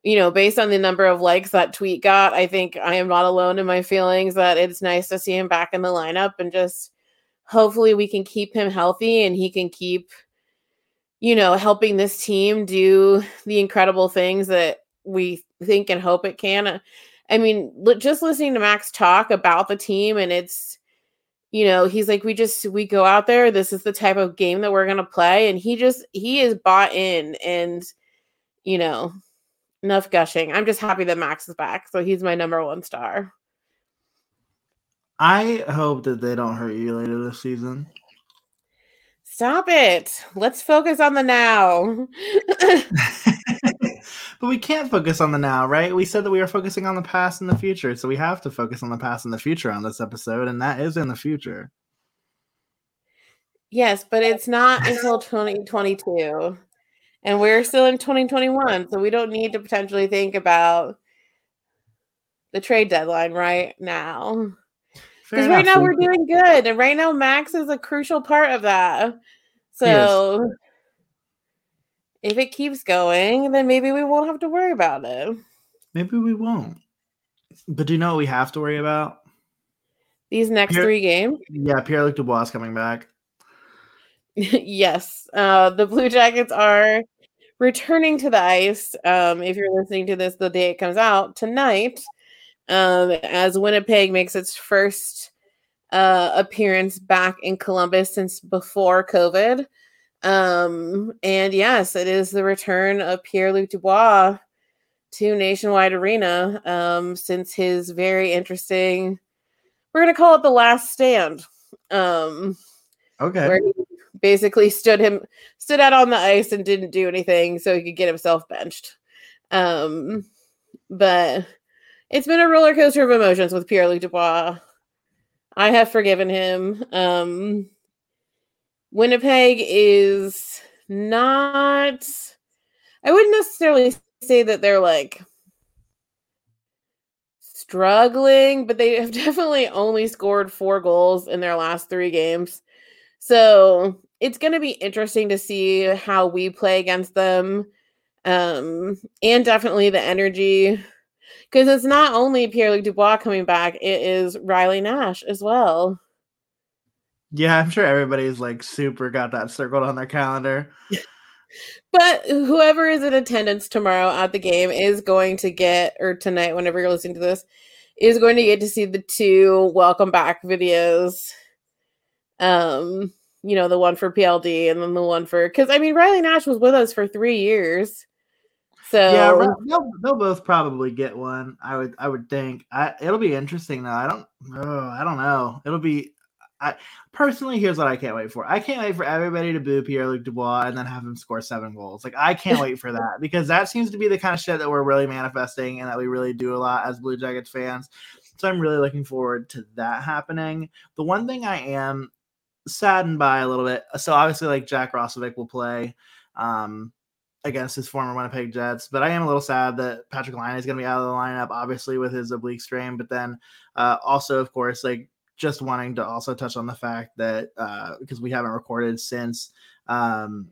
you know, based on the number of likes that tweet got, I think I am not alone in my feelings that it's nice to see him back in the lineup and just hopefully we can keep him healthy and he can keep, you know, helping this team do the incredible things that we think and hope it can. I mean, just listening to Max talk about the team and it's you know, he's like we just we go out there, this is the type of game that we're going to play and he just he is bought in and you know, enough gushing. I'm just happy that Max is back. So he's my number 1 star. I hope that they don't hurt you later this season. Stop it. Let's focus on the now. [LAUGHS] [LAUGHS] but we can't focus on the now, right? We said that we were focusing on the past and the future, so we have to focus on the past and the future on this episode, and that is in the future. Yes, but it's not until 2022. And we're still in 2021, so we don't need to potentially think about the trade deadline right now. Because right now we're doing good, and right now Max is a crucial part of that. So if it keeps going, then maybe we won't have to worry about it. Maybe we won't. But do you know what we have to worry about? These next Pierre, three games? Yeah, Pierre Luc Dubois is coming back. [LAUGHS] yes. Uh, the Blue Jackets are returning to the ice. Um, if you're listening to this the day it comes out tonight, um, as Winnipeg makes its first uh, appearance back in Columbus since before COVID. Um, and yes, it is the return of Pierre Luc Dubois to Nationwide Arena um, since his very interesting. We're gonna call it the last stand. Um, Okay. where he basically stood him stood out on the ice and didn't do anything so he could get himself benched. Um, but it's been a roller coaster of emotions with Pierre Luc Dubois. I have forgiven him. Um, Winnipeg is not. I wouldn't necessarily say that they're like struggling, but they have [LAUGHS] definitely only scored four goals in their last three games. So it's going to be interesting to see how we play against them. Um, and definitely the energy. Because it's not only Pierre Luc Dubois coming back, it is Riley Nash as well. Yeah, I'm sure everybody's like super got that circled on their calendar. [LAUGHS] But whoever is in attendance tomorrow at the game is going to get, or tonight, whenever you're listening to this, is going to get to see the two welcome back videos. Um, you know, the one for PLD and then the one for because I mean Riley Nash was with us for three years. So Yeah, they'll, they'll both probably get one. I would I would think. I, it'll be interesting though. I don't. Oh, I don't know. It'll be. I personally, here's what I can't wait for. I can't wait for everybody to boo Pierre Luc Dubois and then have him score seven goals. Like I can't [LAUGHS] wait for that because that seems to be the kind of shit that we're really manifesting and that we really do a lot as Blue Jackets fans. So I'm really looking forward to that happening. The one thing I am saddened by a little bit. So obviously, like Jack Roslovic will play um, against his former Winnipeg Jets, but I am a little sad that Patrik Laine is going to be out of the lineup, obviously with his oblique strain. But then uh, also, of course, like just wanting to also touch on the fact that uh, because we haven't recorded since. Um,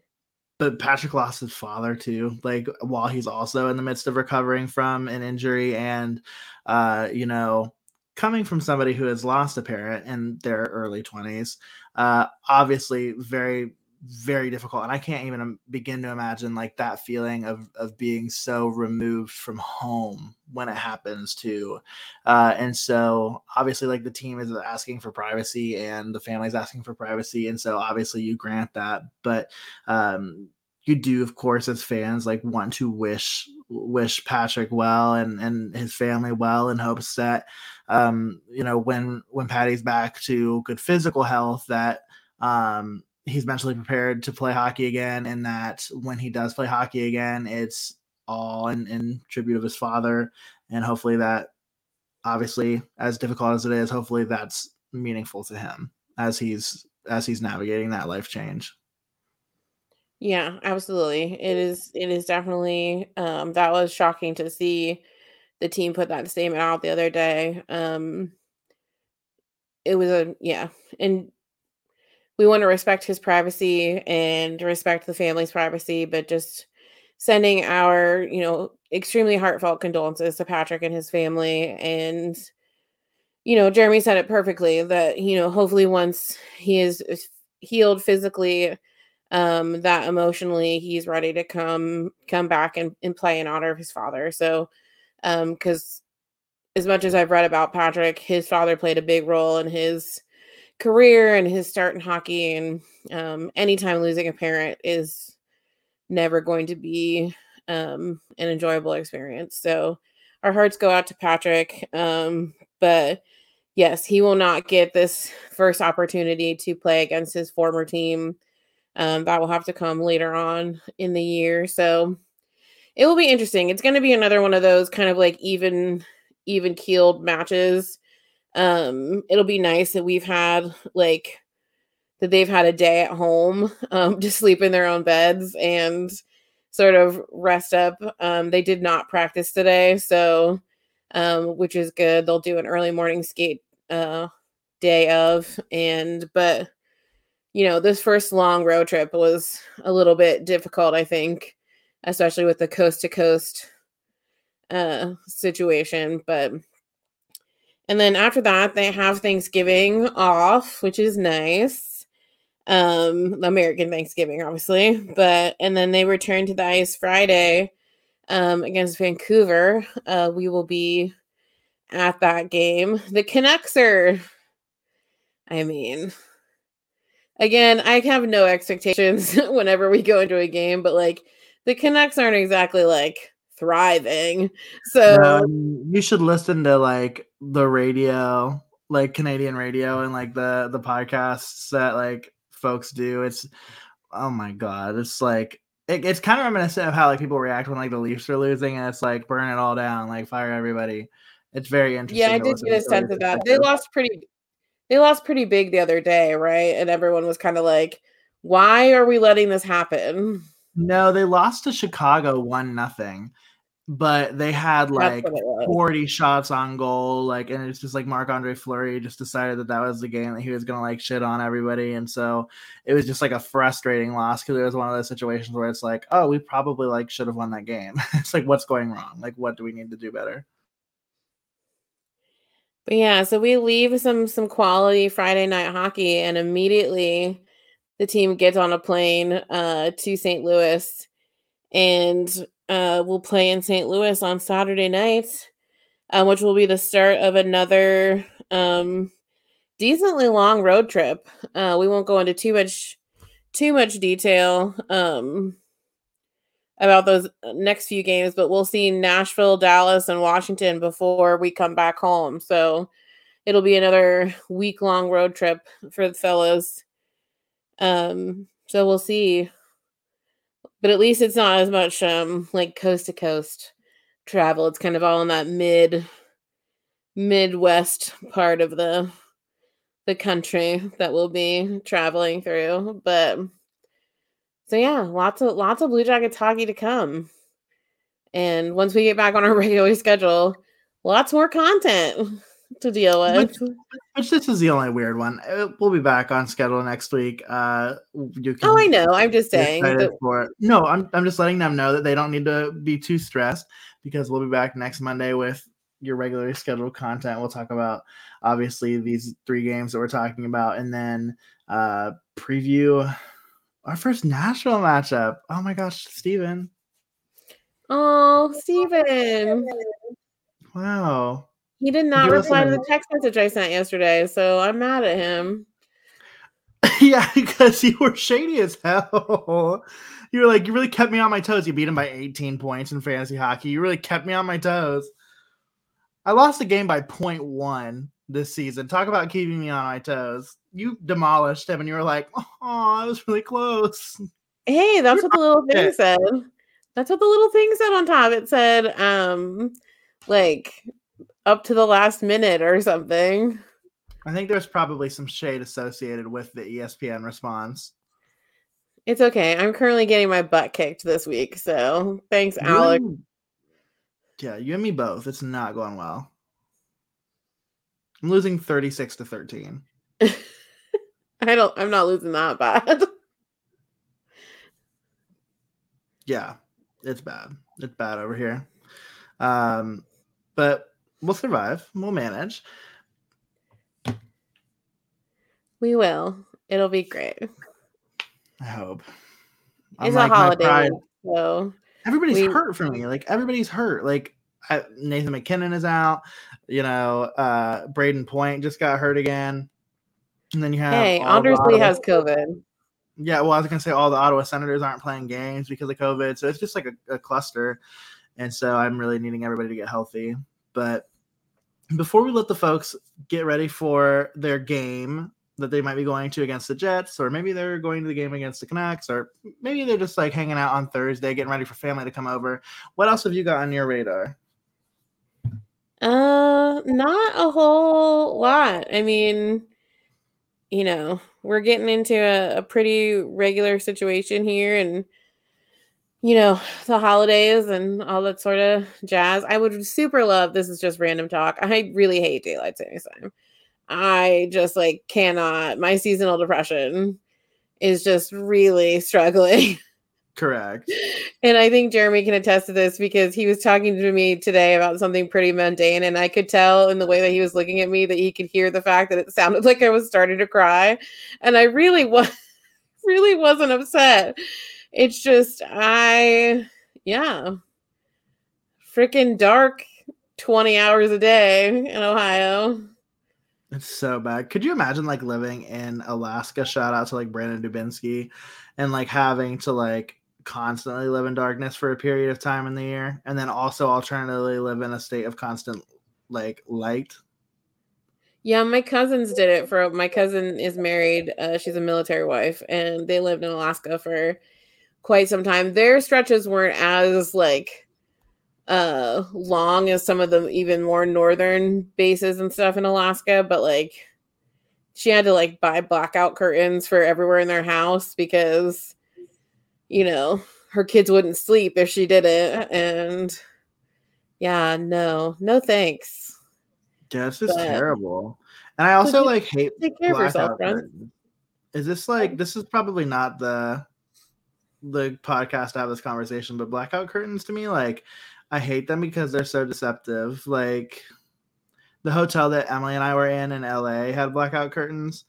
but Patrik lost his father too, like while he's also in the midst of recovering from an injury, and uh, you know, coming from somebody who has lost a parent in their early 20s uh obviously very very difficult and i can't even begin to imagine like that feeling of of being so removed from home when it happens too uh and so obviously like the team is asking for privacy and the family's asking for privacy and so obviously you grant that but um you do of course as fans like want to wish wish patrik well and and his family well in hopes that um you know when when patty's back to good physical health that um he's mentally prepared to play hockey again and that when he does play hockey again it's all in, in tribute of his father and hopefully that obviously as difficult as it is hopefully that's meaningful to him as he's as he's navigating that life change Yeah, absolutely. It is it is definitely um that was shocking to see the team put that statement out the other day. Um it was a yeah, and we want to respect his privacy and respect the family's privacy, but just sending our, you know, extremely heartfelt condolences to Patrik and his family. And you know, Jeremy said it perfectly that, you know, hopefully once he is healed physically um that emotionally he's ready to come come back and, and play in honor of his father. So um because as much as i've read about patrik his father played a big role in his career and his start in hockey and um anytime losing a parent is never going to be um an enjoyable experience so our hearts go out to patrik um but yes he will not get this first opportunity to play against his former team um, that will have to come later on in the year. So it will be interesting. It's going to be another one of those kind of like even even keeled matches. Um, it'll be nice that we've had like that they've had a day at home um, [LAUGHS] to sleep in their own beds and sort of rest up. Um, they did not practice today, so um, which is good. They'll do an early morning skate uh, day of, and but you know, this first long road trip was a little bit difficult, I think, especially with the coast to coast uh situation, but and then after that they have Thanksgiving off, which is nice. Um American Thanksgiving obviously, but and then they return to the ice Friday um against Vancouver. Uh we will be at that game. The Canucks are I mean, again, I have no expectations [LAUGHS] whenever we go into a game, but like the Canucks aren't exactly like thriving. So Um, you should listen to like the radio, like Canadian radio, and like the the podcasts that like folks do. It's oh my god, it's like it, it's kind of reminiscent of how like people react when like the Leafs are losing, and it's like burn it all down, like fire everybody. It's very interesting. yeah, I did get a sense of that. They lost pretty they lost pretty big the other day, right? And everyone was kind of like, why are we letting this happen? No, they lost to Chicago one nothing, but they had like That's what it was. 40 shots on goal, like, and it's just like Marc Andre Fleury just decided that that was the game that he was gonna like shit on everybody, and so it was just like a frustrating loss because it was one of those situations where it's like, oh, we probably like should have won that game. [LAUGHS] it's like, what's going wrong? Like, what do we need to do better? But yeah, so we leave some some quality Friday night hockey and immediately the team gets on a plane uh to St. Louis and uh we'll play in St. Louis on Saturday night, um, which will be the start of another um decently long road trip. Uh we won't go into too much too much detail um about those uh, next few games, but we'll see Nashville, Dallas, and Washington before we come back home. So it'll be another week long road trip for the fellows. Um, so we'll see. But at least it's not as much um like coast to coast travel. It's kind of all in that mid midwest part of the the country that we'll be traveling through. But so yeah, lots of lots of Blue Jackets hockey to come. And once we get back on our [LAUGHS] regular schedule, lots more content to deal with. Which this is the only weird one. Uh, We'll be back on schedule next week. Uh, you can Oh, I know. I'm just saying. for. No, I'm I'm just letting them know that they don't need to be too stressed because we'll be back next Monday with your regularly scheduled content. We'll talk about obviously these three games that we're talking about, and then uh preview our first national matchup. Oh my gosh, Steven. Oh, Steven. Wow. He did not reply to the text message I sent yesterday, so I'm mad at him. [LAUGHS] yeah, because you were shady as hell. [LAUGHS] You were like, you really kept me on my toes. You beat him by 18 points in fantasy hockey. You really kept me on my toes. I lost the game by 0.1 this season. Talk about keeping me on my toes. You demolished him and you were like, oh, I was really close. Hey, that's what the little thing said. That's what the little thing said on top. It said, um, like up to the last minute or something. I think there's probably some shade associated with the ESPN response. It's okay. I'm currently getting my butt kicked this week, so thanks, You Alex. and- yeah, you and me both. It's not going well. I'm losing 36 to 13. [LAUGHS] I don't. I'm not losing that bad. [LAUGHS] yeah it's bad it's bad over here um but we'll survive we'll manage we will. It'll be great. i hope It's Unlike a holiday, so everybody's we- hurt for me like everybody's hurt like I, nathan mackinnon is out you know uh brayden point just got hurt again and then you have hey, Anders Lee has COVID. Yeah, well, I was gonna say all the Ottawa Senators aren't playing games because of COVID, so it's just like a, a cluster, and so I'm really needing everybody to get healthy. But before we let the folks get ready for their game that they might be going to against the Jets, or maybe they're going to the game against the Canucks, or maybe they're just like hanging out on Thursday, getting ready for family to come over. What else have you got on your radar? Uh, not a whole lot. I mean, you know, we're getting into a, a pretty regular situation here, and you know, the holidays and all that sort of jazz. I would super love. This is just random talk. I really hate daylight savings time. I just like cannot. My seasonal depression is just really [LAUGHS] struggling. Correct. And I think Jeremy can attest to this because he was talking to me today about something pretty mundane, and I could tell in the way that he was looking at me that he could hear the fact that it sounded [LAUGHS] like I was starting to cry, and I really was, [LAUGHS] really wasn't upset. It's just I, yeah, freaking dark, twenty hours a day in Ohio. It's so bad. Could you imagine like living in Alaska? Shout out to like Brandon Dubinsky and like having to like constantly live in darkness for a period of time in the year, and then also alternatively live in a state of constant like light. Yeah, my cousins did it for my cousin is married. Uh, she's a military wife, and they lived in Alaska for quite some time. Their stretches weren't as like uh long as some of the even more northern bases and stuff in Alaska, but like she had to like buy blackout curtains for everywhere in their house because you know her kids wouldn't sleep if she did it and yeah no no thanks yeah it's just but, terrible and i also like hate take care of yourself friend. is this like this is probably not the the podcast to have this conversation but blackout curtains to me like i hate them because they're so deceptive like the hotel that Emily and I were in in LA had blackout curtains,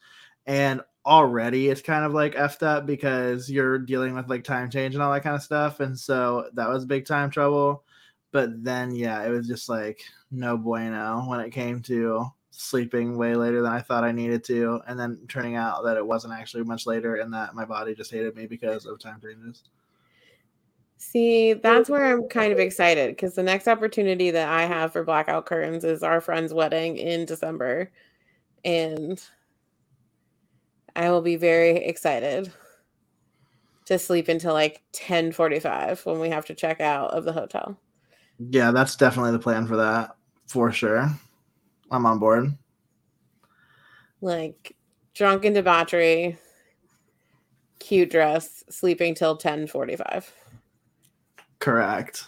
and already it's kind of like effed up because you're dealing with like time change and all that kind of stuff, and so that was big time trouble. But then, yeah, it was just like no bueno when it came to sleeping way later than I thought I needed to, and then turning out that it wasn't actually much later, and that my body just hated me because of time changes. See, that's where I'm kind of excited because the next opportunity that I have for blackout curtains is our friend's wedding in December. And I will be very excited to sleep until like 10:45 when we have to check out of the hotel. Yeah, that's definitely the plan for that, for sure. I'm on board. Like drunken debauchery, cute dress, sleeping till 10:45. Correct.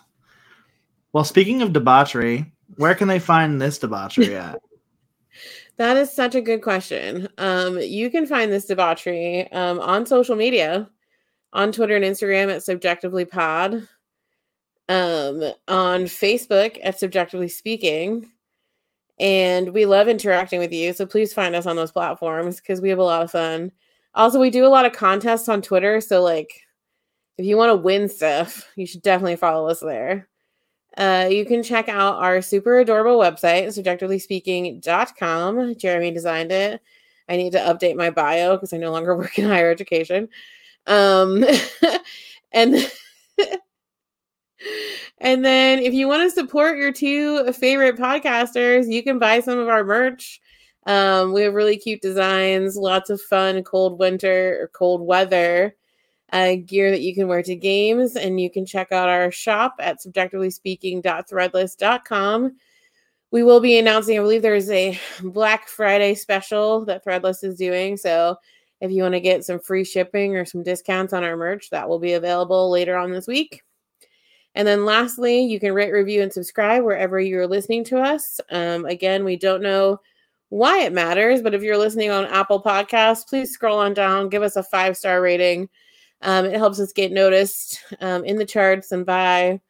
Well, speaking of debauchery, where can they find this debauchery [LAUGHS] at? that is such a good question. Um, you can find this debauchery um, on social media, on Twitter and Instagram at Subjectively Pod, um, on Facebook at Subjectively Speaking. And we love interacting with you. So please find us on those platforms because we have a lot of fun. Also, we do a lot of contests on Twitter. So, like, if you want to win stuff, you should definitely follow us there. Uh, you can check out our super adorable website, subjectivelyspeaking.com. Jeremy designed it. I need to update my bio because I no longer [LAUGHS] work in higher education. Um, [LAUGHS] and [LAUGHS] and then if you want to support your two favorite podcasters, you can buy some of our merch. Um, we have really cute designs, lots of fun cold winter or cold weather uh, gear that you can wear to games. And you can check out our shop at subjectivelyspeaking.threadless.com. We will be announcing, I believe there's a Black Friday special that Threadless is doing. So if you want to get some free shipping or some discounts on our merch, that will be available later on this week. And then lastly, you can rate, review, and subscribe wherever you're listening to us. Um, again, we don't know why it matters, but if you're listening on Apple Podcasts, please scroll on down, give us a five star rating. Um, it helps us get noticed um, in the charts and by,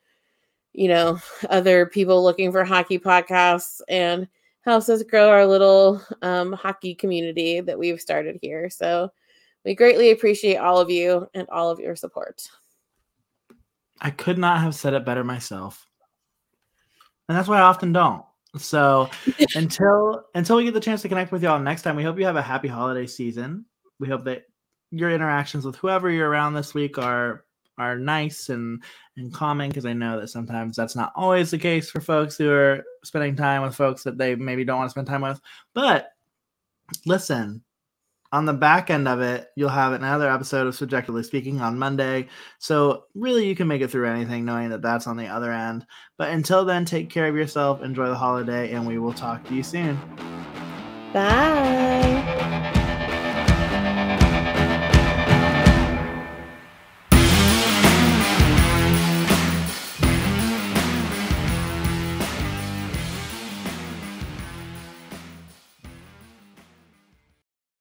you know, other people looking for hockey podcasts and helps us grow our little um, hockey community that we've started here. So we greatly appreciate all of you and all of your support. I could not have said it better myself. And that's why I often don't. So [LAUGHS] until until we get the chance to connect with y'all next time, we hope you have a happy holiday season. We hope that your interactions with whoever you're around this week are are nice and and calming because I know that sometimes that's not always the case for folks who are spending time with folks that they maybe don't want to spend time with. But listen, on the back end of it, you'll have another episode of Subjectively Speaking on Monday. So, really, you can make it through anything knowing that that's on the other end. But until then, take care of yourself, enjoy the holiday, and we will talk to you soon. Bye.